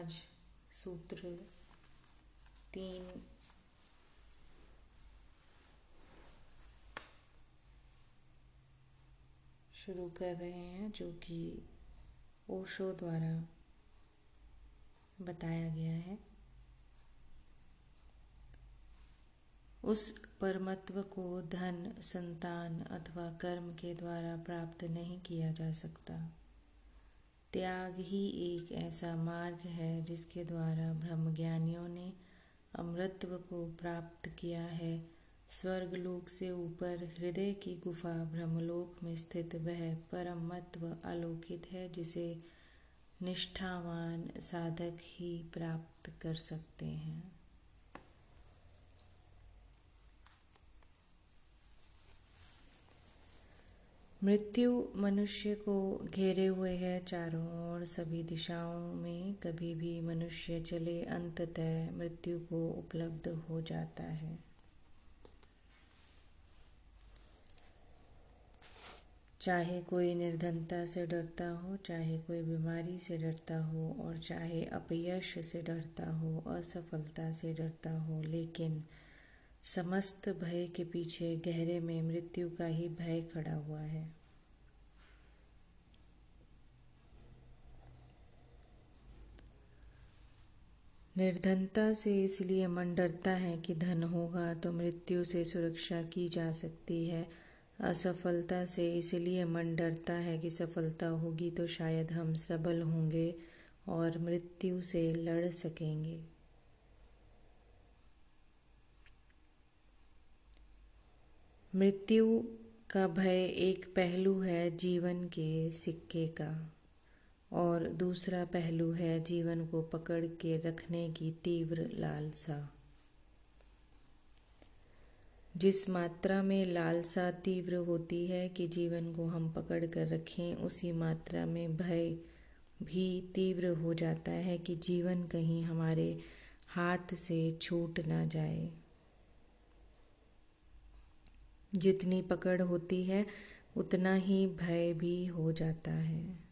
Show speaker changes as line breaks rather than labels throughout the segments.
आज सूत्र तीन शुरू कर रहे हैं, जो कि ओशो द्वारा बताया गया है। उस परमत्व को धन, संतान अथवा कर्म के द्वारा प्राप्त नहीं किया जा सकता। त्याग ही एक ऐसा मार्ग है जिसके द्वारा ब्रह्मज्ञानियों ने अमृतत्व को प्राप्त किया है। स्वर्गलोक से ऊपर हृदय की गुफा ब्रह्मलोक में स्थित वह परमत्व अलोकित है जिसे निष्ठावान साधक ही प्राप्त कर सकते हैं। मृत्यु मनुष्य को घेरे हुए है चारों ओर, सभी दिशाओं में कभी भी मनुष्य चले अंततः मृत्यु को उपलब्ध हो जाता है। चाहे कोई निर्धनता से डरता हो, चाहे कोई बीमारी से डरता हो, और चाहे अपयश से डरता हो, असफलता से डरता हो, लेकिन समस्त भय के पीछे गहरे में मृत्यु का ही भय खड़ा हुआ है। निर्धनता से इसलिए मन डरता है कि धन होगा तो मृत्यु से सुरक्षा की जा सकती है। असफलता से इसलिए मन डरता है कि सफलता होगी तो शायद हम सबल होंगे और मृत्यु से लड़ सकेंगे। मृत्यु का भय एक पहलू है जीवन के सिक्के का। और दूसरा पहलू है जीवन को पकड़ के रखने की तीव्र लालसा। जिस मात्रा में लालसा तीव्र होती है कि जीवन को हम पकड़ कर रखें, उसी मात्रा में भय भी तीव्र हो जाता है कि जीवन कहीं हमारे हाथ से छूट ना जाए। जितनी पकड़ होती है, उतना ही भय भी हो जाता है।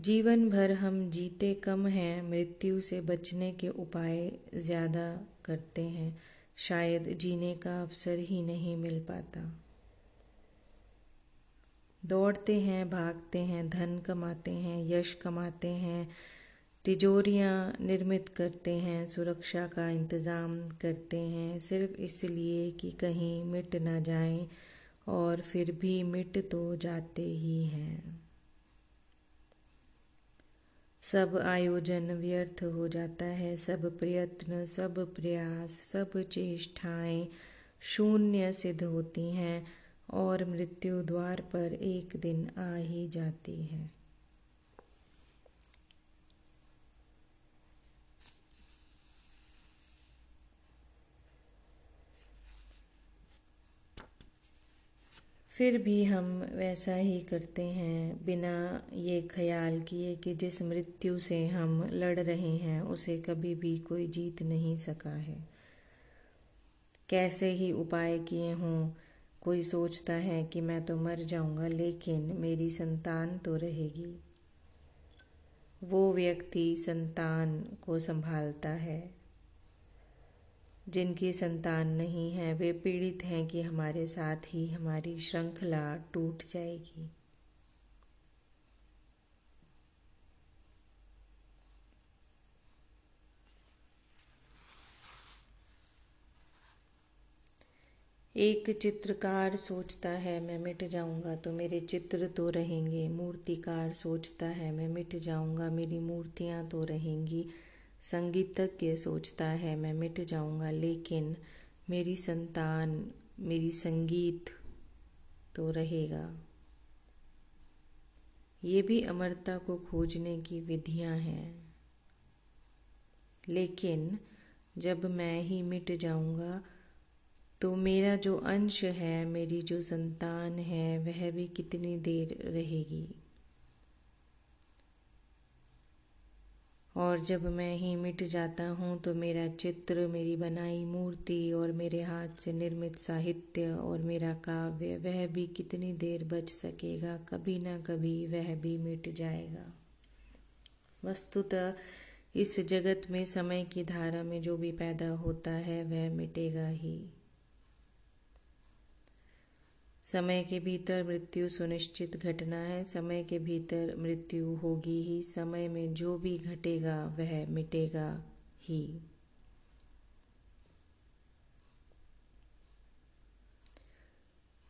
जीवन भर हम जीते कम हैं, मृत्यु से बचने के उपाय ज़्यादा करते हैं। शायद जीने का अवसर ही नहीं मिल पाता। दौड़ते हैं, भागते हैं, धन कमाते हैं, यश कमाते हैं तिजोरियाँ निर्मित करते हैं, सुरक्षा का इंतज़ाम करते हैं, सिर्फ़ इसलिए कि कहीं मिट ना जाएँ और फिर भी मिट तो जाते ही हैं। सब आयोजन व्यर्थ हो जाता है, सब प्रयत्न, सब प्रयास, सब चेष्टाएँ शून्य सिद्ध होती हैं और मृत्यु द्वार पर एक दिन आ ही जाती है। फिर भी हम वैसा ही करते हैं, बिना ये ख्याल किए कि जिस मृत्यु से हम लड़ रहे हैं, उसे कभी भी कोई जीत नहीं सका है। कैसे ही उपाय किए हों, कोई सोचता है कि मैं तो मर जाऊँगा, लेकिन मेरी संतान तो रहेगी। वो व्यक्ति संतान को संभालता है। जिनकी संतान नहीं है, वे पीड़ित हैं कि हमारे साथ ही हमारी श्रृंखला टूट जाएगी। एक चित्रकार सोचता है, मैं मिट जाऊँगा तो मेरे चित्र तो रहेंगे। मूर्तिकार सोचता है, मैं मिट जाऊँगा, मेरी मूर्तियाँ तो रहेंगी। संगीतज्ञ सोचता है, मैं मिट जाऊँगा, लेकिन मेरी संतान, मेरी संगीत तो रहेगा। ये भी अमरता को खोजने की विधियाँ हैं। लेकिन जब मैं ही मिट जाऊँगा तो मेरा जो अंश है, मेरी जो संतान है, वह भी कितनी देर रहेगी। और जब मैं ही मिट जाता हूँ तो मेरा चित्र, मेरी बनाई मूर्ति और मेरे हाथ से निर्मित साहित्य और मेरा काव्य, वह भी कितनी देर बच सकेगा? कभी ना कभी वह भी मिट जाएगा। वस्तुतः इस जगत में समय की धारा में जो भी पैदा होता है, वह मिटेगा ही। समय के भीतर मृत्यु सुनिश्चित घटना है। समय के भीतर मृत्यु होगी ही। समय में जो भी घटेगा, वह मिटेगा ही।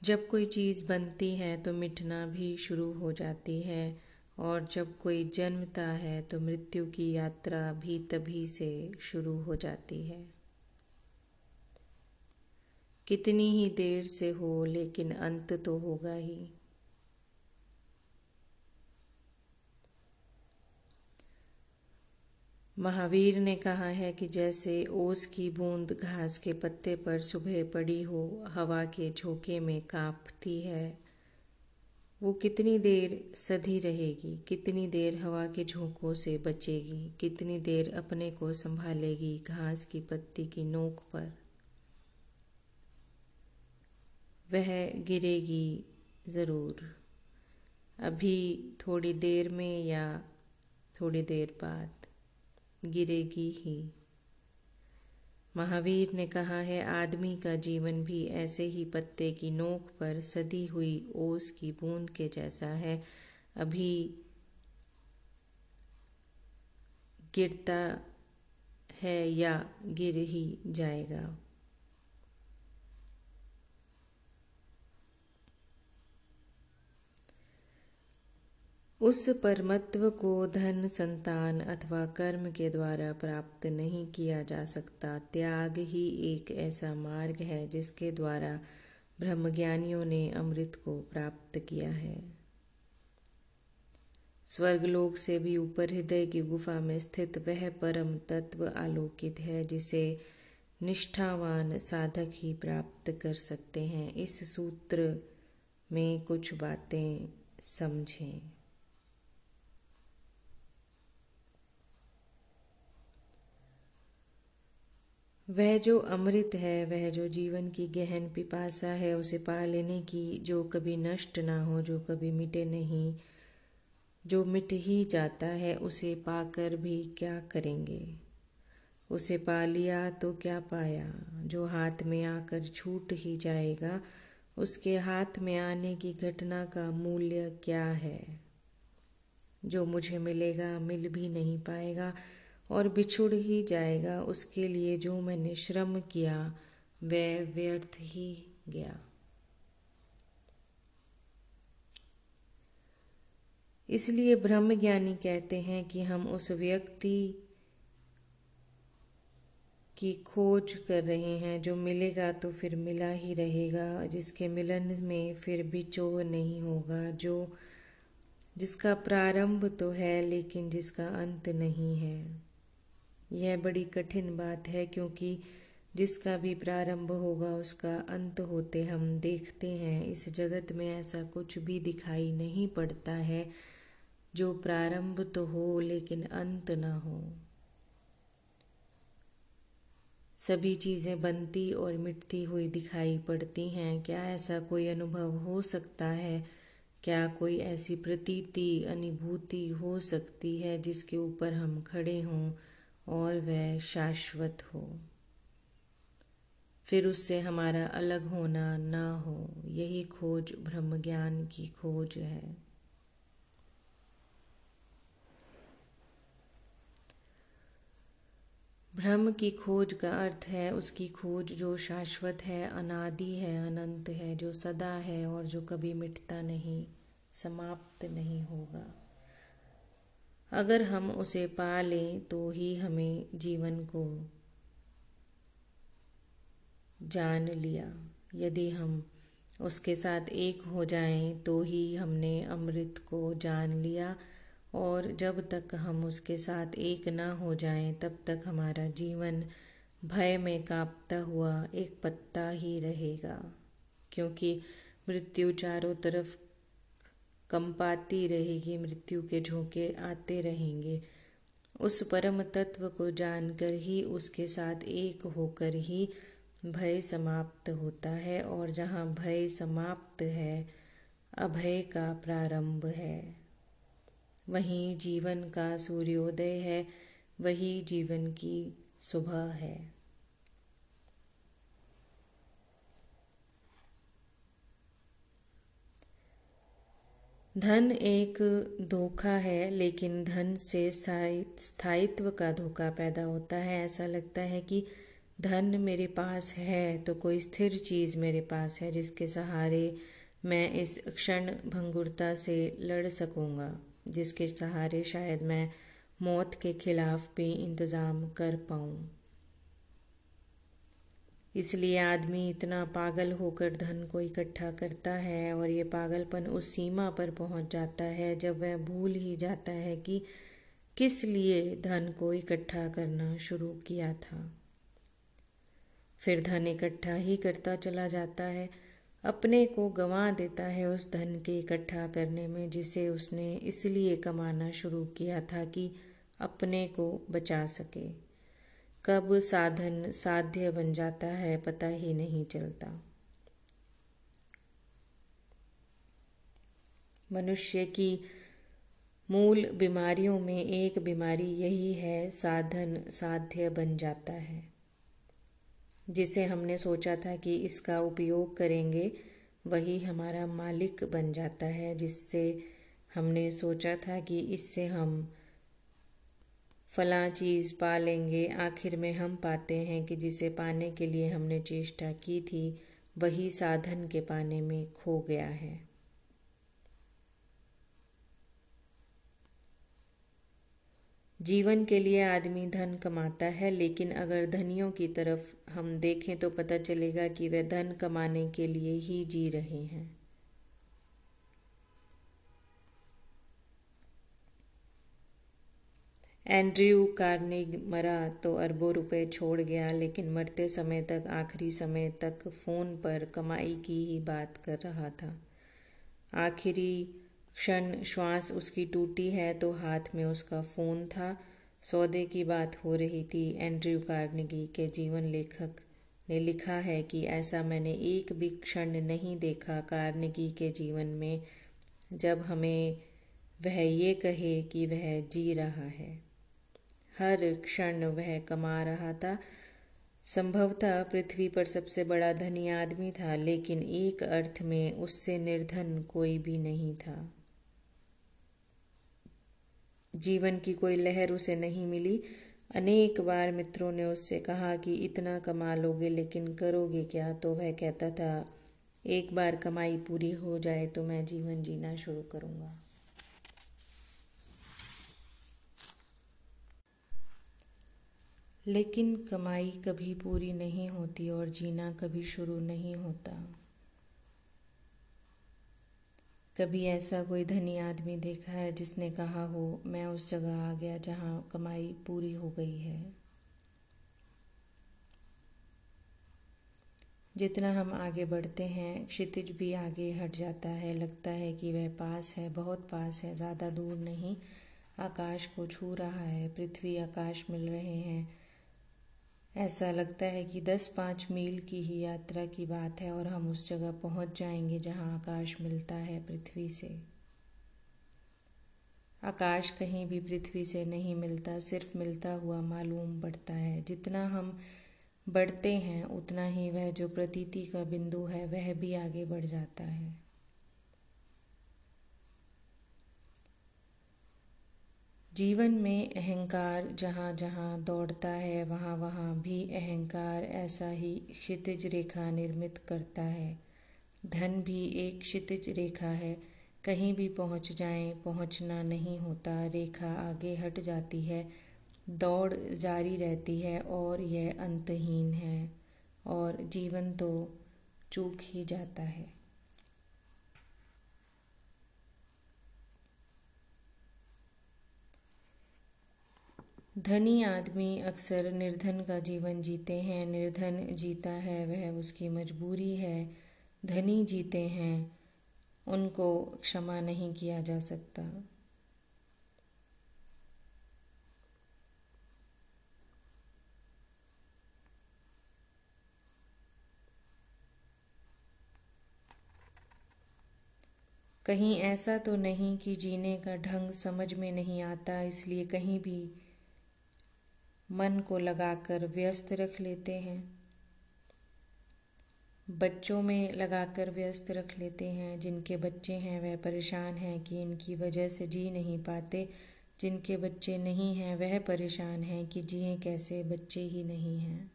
जब कोई चीज़ बनती है तो मिटना भी शुरू हो जाती है और जब कोई जन्मता है तो मृत्यु की यात्रा भी तभी से शुरू हो जाती है। कितनी ही देर से हो, लेकिन अंत तो होगा ही। महावीर ने कहा है कि जैसे ओस की बूंद घास के पत्ते पर सुबह पड़ी हो, हवा के झोंके में कांपती है। वो कितनी देर सधी रहेगी, कितनी देर हवा के झोंकों से बचेगी, कितनी देर अपने को संभालेगी घास की पत्ती की नोक पर। वह गिरेगी ज़रूर। अभी थोड़ी देर में या थोड़ी देर बाद गिरेगी ही। महावीर ने कहा, है आदमी का जीवन भी ऐसे ही पत्ते की नोक पर सदी हुई ओस की बूंद के जैसा है। अभी गिरता है या गिर ही जाएगा। उस परमत्व को धन, संतान अथवा कर्म के द्वारा प्राप्त नहीं किया जा सकता। त्याग ही एक ऐसा मार्ग है जिसके द्वारा ब्रह्मज्ञानियों ने अमृत को प्राप्त किया है। स्वर्गलोक से भी ऊपर हृदय की गुफा में स्थित वह परम तत्व आलोकित है जिसे निष्ठावान साधक ही प्राप्त कर सकते हैं। इस सूत्र में कुछ बातें समझें। वह जो अमृत है, वह जो जीवन की गहन पिपासा है, उसे पा लेने की जो कभी नष्ट ना हो, जो कभी मिटे नहीं, जो मिट ही जाता है, उसे पाकर भी क्या करेंगे? उसे पा लिया तो क्या पाया? जो हाथ में आकर छूट ही जाएगा, उसके हाथ में आने की घटना का मूल्य क्या है? जो मुझे मिलेगा, मिल भी नहीं पाएगा और बिछुड़ ही जाएगा उसके लिए जो मैंने श्रम किया, वह व्यर्थ ही गया। इसलिए ब्रह्म ज्ञानी कहते हैं कि हम उस व्यक्ति की खोज कर रहे हैं, जो मिलेगा तो फिर मिला ही रहेगा, जिसके मिलन में फिर भी चोह नहीं होगा, जो जिसका प्रारंभ तो है लेकिन जिसका अंत नहीं है। यह बड़ी कठिन बात है क्योंकि जिसका भी प्रारंभ होगा उसका अंत होते हम देखते हैं। इस जगत में ऐसा कुछ भी दिखाई नहीं पड़ता है। जो प्रारंभ तो हो लेकिन अंत ना हो। सभी चीज़ें बनती और मिटती हुई दिखाई पड़ती हैं। क्या ऐसा कोई अनुभव हो सकता है? क्या कोई ऐसी प्रतीति, अनुभूति हो सकती है जिसके ऊपर हम खड़े हों? और वह शाश्वत हो। फिर उससे हमारा अलग होना ना हो, यही खोज ब्रह्म ज्ञान की खोज है। ब्रह्म की खोज का अर्थ है, उसकी खोज जो शाश्वत है, अनादि है, अनंत है, जो सदा है और जो कभी मिटता नहीं, समाप्त नहीं होगा। अगर हम उसे पा लें तो ही हमें जीवन को जान लिया। यदि हम उसके साथ एक हो जाएँ तो ही हमने अमृत को जान लिया और जब तक हम उसके साथ एक ना हो जाएँ, तब तक हमारा जीवन भय में कांपता हुआ एक पत्ता ही रहेगा। क्योंकि मृत्यु चारों तरफ़ कंपाती रहेगी, मृत्यु के झोंके आते रहेंगे। उस परम तत्व को जानकर ही उसके साथ एक होकर ही भय समाप्त होता है और जहाँ भय समाप्त है, अभय का प्रारंभ है। वहीं जीवन का सूर्योदय है, वही जीवन की सुबह है। धन एक धोखा है, लेकिन धन से स्थायित्व का धोखा पैदा होता है। ऐसा लगता है कि धन मेरे पास है तो कोई स्थिर चीज़ मेरे पास है, जिसके सहारे मैं इस क्षण भंगुरता से लड़ सकूँगा, जिसके सहारे शायद मैं मौत के खिलाफ भी इंतज़ाम कर पाऊँ। इसलिए आदमी इतना पागल होकर धन को इकट्ठा करता है और ये पागलपन उस सीमा पर पहुँच जाता है जब वह भूल ही जाता है कि किस लिए धन को इकट्ठा करना शुरू किया था। फिर धन इकट्ठा ही करता चला जाता है, अपने को गंवा देता है उस धन के इकट्ठा करने में जिसे उसने इसलिए कमाना शुरू किया था कि अपने को बचा सके। कब साधन साध्य बन जाता है पता ही नहीं चलता। मनुष्य की मूल बीमारियों में एक बीमारी यही है, साधन साध्य बन जाता है। जिसे हमने सोचा था कि इसका उपयोग करेंगे, वही हमारा मालिक बन जाता है, जिससे हमने सोचा था कि इससे हम फला चीज़ पा लेंगे। आखिर में हम पाते हैं कि जिसे पाने के लिए हमने चेष्टा की थी, वही साधन के पाने में खो गया है। जीवन के लिए आदमी धन कमाता है, लेकिन अगर धनियों की तरफ़ हम देखें तो पता चलेगा कि वे धन कमाने के लिए ही जी रहे हैं। एंड्रयू कार्निग मरा तो अरबों रुपए छोड़ गया, लेकिन मरते समय तक, आखिरी समय तक फ़ोन पर कमाई की ही बात कर रहा था। आखिरी क्षण श्वास उसकी टूटी है तो हाथ में उसका फ़ोन था। सौदे की बात हो रही थी। एंड्रयू कार्नेगी के जीवन लेखक ने लिखा है कि ऐसा मैंने एक भी क्षण नहीं देखा कार्नेगी के जीवन में, जब हमें वह ये कहे कि वह जी रहा है। हर क्षण वह कमा रहा था। संभवतः पृथ्वी पर सबसे बड़ा धनी आदमी था, लेकिन एक अर्थ में उससे निर्धन कोई भी नहीं था। जीवन की कोई लहर उसे नहीं मिली। अनेक बार मित्रों ने उससे कहा कि इतना कमा लोगे, लेकिन करोगे क्या? तो वह कहता था, एक बार कमाई पूरी हो जाए तो मैं जीवन जीना शुरू करूँगा। लेकिन कमाई कभी पूरी नहीं होती और जीना कभी शुरू नहीं होता। कभी ऐसा कोई धनी आदमी देखा है जिसने कहा हो, मैं उस जगह आ गया जहाँ कमाई पूरी हो गई है। जितना हम आगे बढ़ते हैं, क्षितिज भी आगे हट जाता है। लगता है कि वह पास है, बहुत पास है, ज़्यादा दूर नहीं। आकाश को छू रहा है, पृथ्वी आकाश मिल रहे हैं। ऐसा लगता है कि दस पाँच मील की ही यात्रा की बात है और हम उस जगह पहुँच जाएँगे जहाँ आकाश मिलता है पृथ्वी से। आकाश कहीं भी पृथ्वी से नहीं मिलता, सिर्फ़ मिलता हुआ मालूम पड़ता है। जितना हम बढ़ते हैं, उतना ही वह जो प्रतीति का बिंदु है, वह भी आगे बढ़ जाता है। जीवन में अहंकार जहाँ जहाँ दौड़ता है, वहाँ वहाँ भी अहंकार ऐसा ही क्षितिज रेखा निर्मित करता है। धन भी एक क्षितिज रेखा है। कहीं भी पहुँच जाएँ, पहुँचना नहीं होता। रेखा आगे हट जाती है, दौड़ जारी रहती है और यह अंतहीन है और जीवन तो चूक ही जाता है। धनी आदमी अक्सर निर्धन का जीवन जीते हैं। निर्धन जीता है, वह उसकी मजबूरी है। धनी जीते हैं, उनको क्षमा नहीं किया जा सकता। कहीं ऐसा तो नहीं कि जीने का ढंग समझ में नहीं आता, इसलिए कहीं भी मन को लगाकर व्यस्त रख लेते हैं। बच्चों में लगाकर व्यस्त रख लेते हैं। जिनके बच्चे हैं, वह परेशान हैं कि इनकी वजह से जी नहीं पाते। जिनके बच्चे नहीं हैं, वह परेशान हैं कि जिए कैसे बच्चे ही नहीं हैं।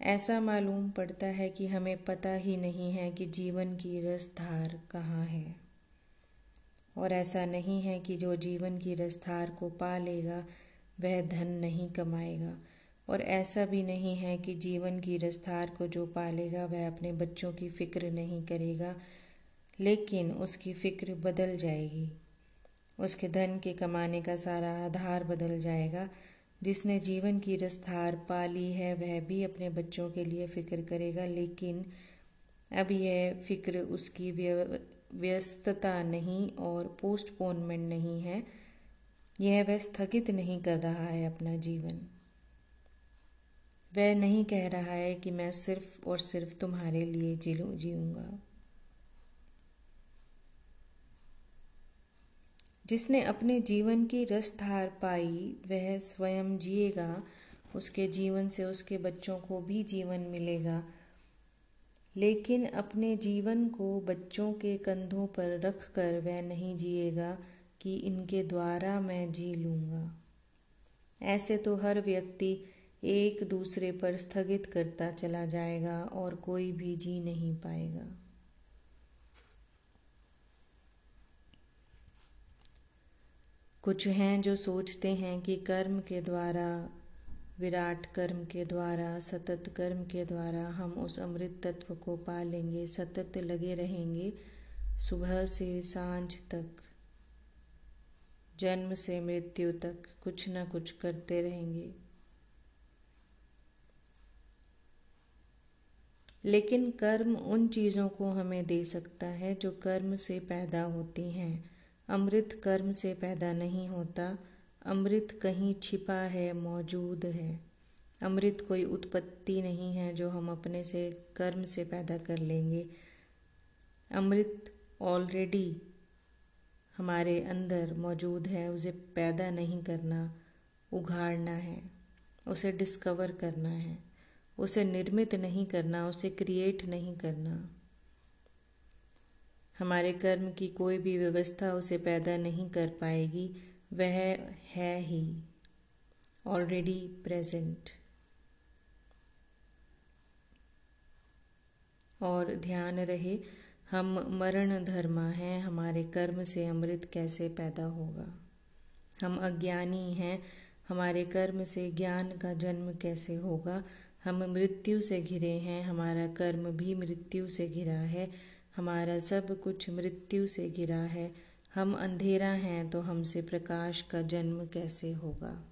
ऐसा मालूम पड़ता है कि हमें पता ही नहीं है कि जीवन की रसधार कहाँ है। और ऐसा नहीं है कि जो जीवन की रसधार को पा लेगा, वह धन नहीं कमाएगा। और ऐसा भी नहीं है कि जीवन की रसधार को जो पालेगा वह अपने बच्चों की फ़िक्र नहीं करेगा, लेकिन उसकी फ़िक्र बदल जाएगी। उसके धन के कमाने का सारा आधार बदल जाएगा। जिसने जीवन की रसधार पाली है, वह भी अपने बच्चों के लिए फ़िक्र करेगा, लेकिन अब यह फ़िक्र उसकी व्यस्तता नहीं और पोस्टपोनमेंट नहीं है। यह वह स्थगित नहीं कर रहा है अपना जीवन। वह नहीं कह रहा है कि मैं सिर्फ़ और सिर्फ़ तुम्हारे लिए जीलू जीऊँगा। जिसने अपने जीवन की रस रसधार पाई, वह स्वयं जिएगा। उसके जीवन से उसके बच्चों को भी जीवन मिलेगा। लेकिन अपने जीवन को बच्चों के कंधों पर रख कर वह नहीं जिएगा कि इनके द्वारा मैं जी लूँगा। ऐसे तो हर व्यक्ति एक दूसरे पर स्थगित करता चला जाएगा और कोई भी जी नहीं पाएगा। कुछ हैं जो सोचते हैं कि कर्म के द्वारा विराट कर्म के द्वारा, सतत कर्म के द्वारा हम उस अमृत तत्व को पा लेंगे, सतत लगे रहेंगे सुबह से साँझ तक, जन्म से मृत्यु तक कुछ न कुछ करते रहेंगे। लेकिन कर्म उन चीज़ों को हमें दे सकता है जो कर्म से पैदा होती हैं। अमृत कर्म से पैदा नहीं होता अमृत कहीं छिपा है, मौजूद है। अमृत कोई उत्पत्ति नहीं है जो हम अपने से, कर्म से पैदा कर लेंगे। अमृत ऑलरेडी हमारे अंदर मौजूद है, उसे पैदा नहीं करना, उघाड़ना है, उसे डिस्कवर करना है, उसे निर्मित नहीं करना, उसे क्रिएट नहीं करना। हमारे कर्म की कोई भी व्यवस्था उसे पैदा नहीं कर पाएगी वह है ही ऑलरेडी प्रेजेंट और ध्यान रहे, हम मरण धर्मा हैं, हमारे कर्म से अमृत कैसे पैदा होगा? हम अज्ञानी हैं, हमारे कर्म से ज्ञान का जन्म कैसे होगा? हम मृत्यु से घिरे हैं, हमारा कर्म भी मृत्यु से घिरा है, हमारा सब कुछ मृत्यु से घिरा है। हम अंधेरा हैं तो हमसे प्रकाश का जन्म कैसे होगा?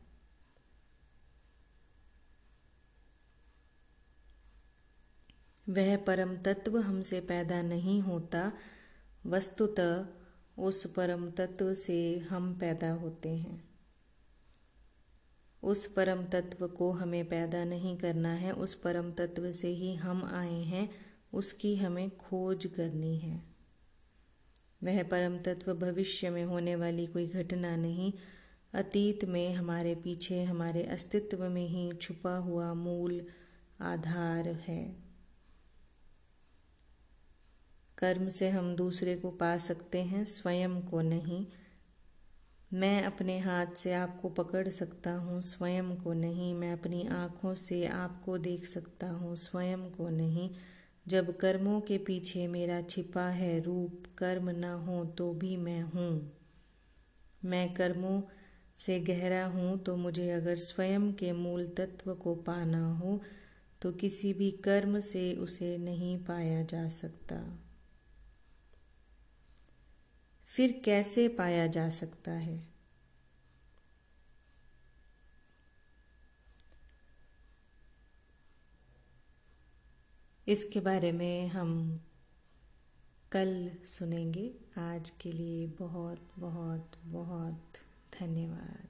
वह परम तत्व हमसे पैदा नहीं होता, वस्तुतः उस परम तत्व से हम पैदा होते हैं। उस परम तत्व को हमें पैदा नहीं करना है, उस परम तत्व से ही हम आए हैं, उसकी हमें खोज करनी है। वह परम तत्व भविष्य में होने वाली कोई घटना नहीं। अतीत में हमारे पीछे हमारे अस्तित्व में ही छुपा हुआ मूल आधार है। कर्म से हम दूसरे को पा सकते हैं, स्वयं को नहीं। मैं अपने हाथ से आपको पकड़ सकता हूँ, स्वयं को नहीं। मैं अपनी आँखों से आपको देख सकता हूँ, स्वयं को नहीं। जब कर्मों के पीछे मेरा छिपा है रूप, कर्म न हो तो भी मैं हूँ। मैं कर्मों से गहरा हूँ तो मुझे अगर स्वयं के मूल तत्व को पाना हो तो किसी भी कर्म से उसे नहीं पाया जा सकता। फिर कैसे पाया जा सकता है? इसके बारे में हम कल सुनेंगे। आज के लिए बहुत बहुत बहुत धन्यवाद।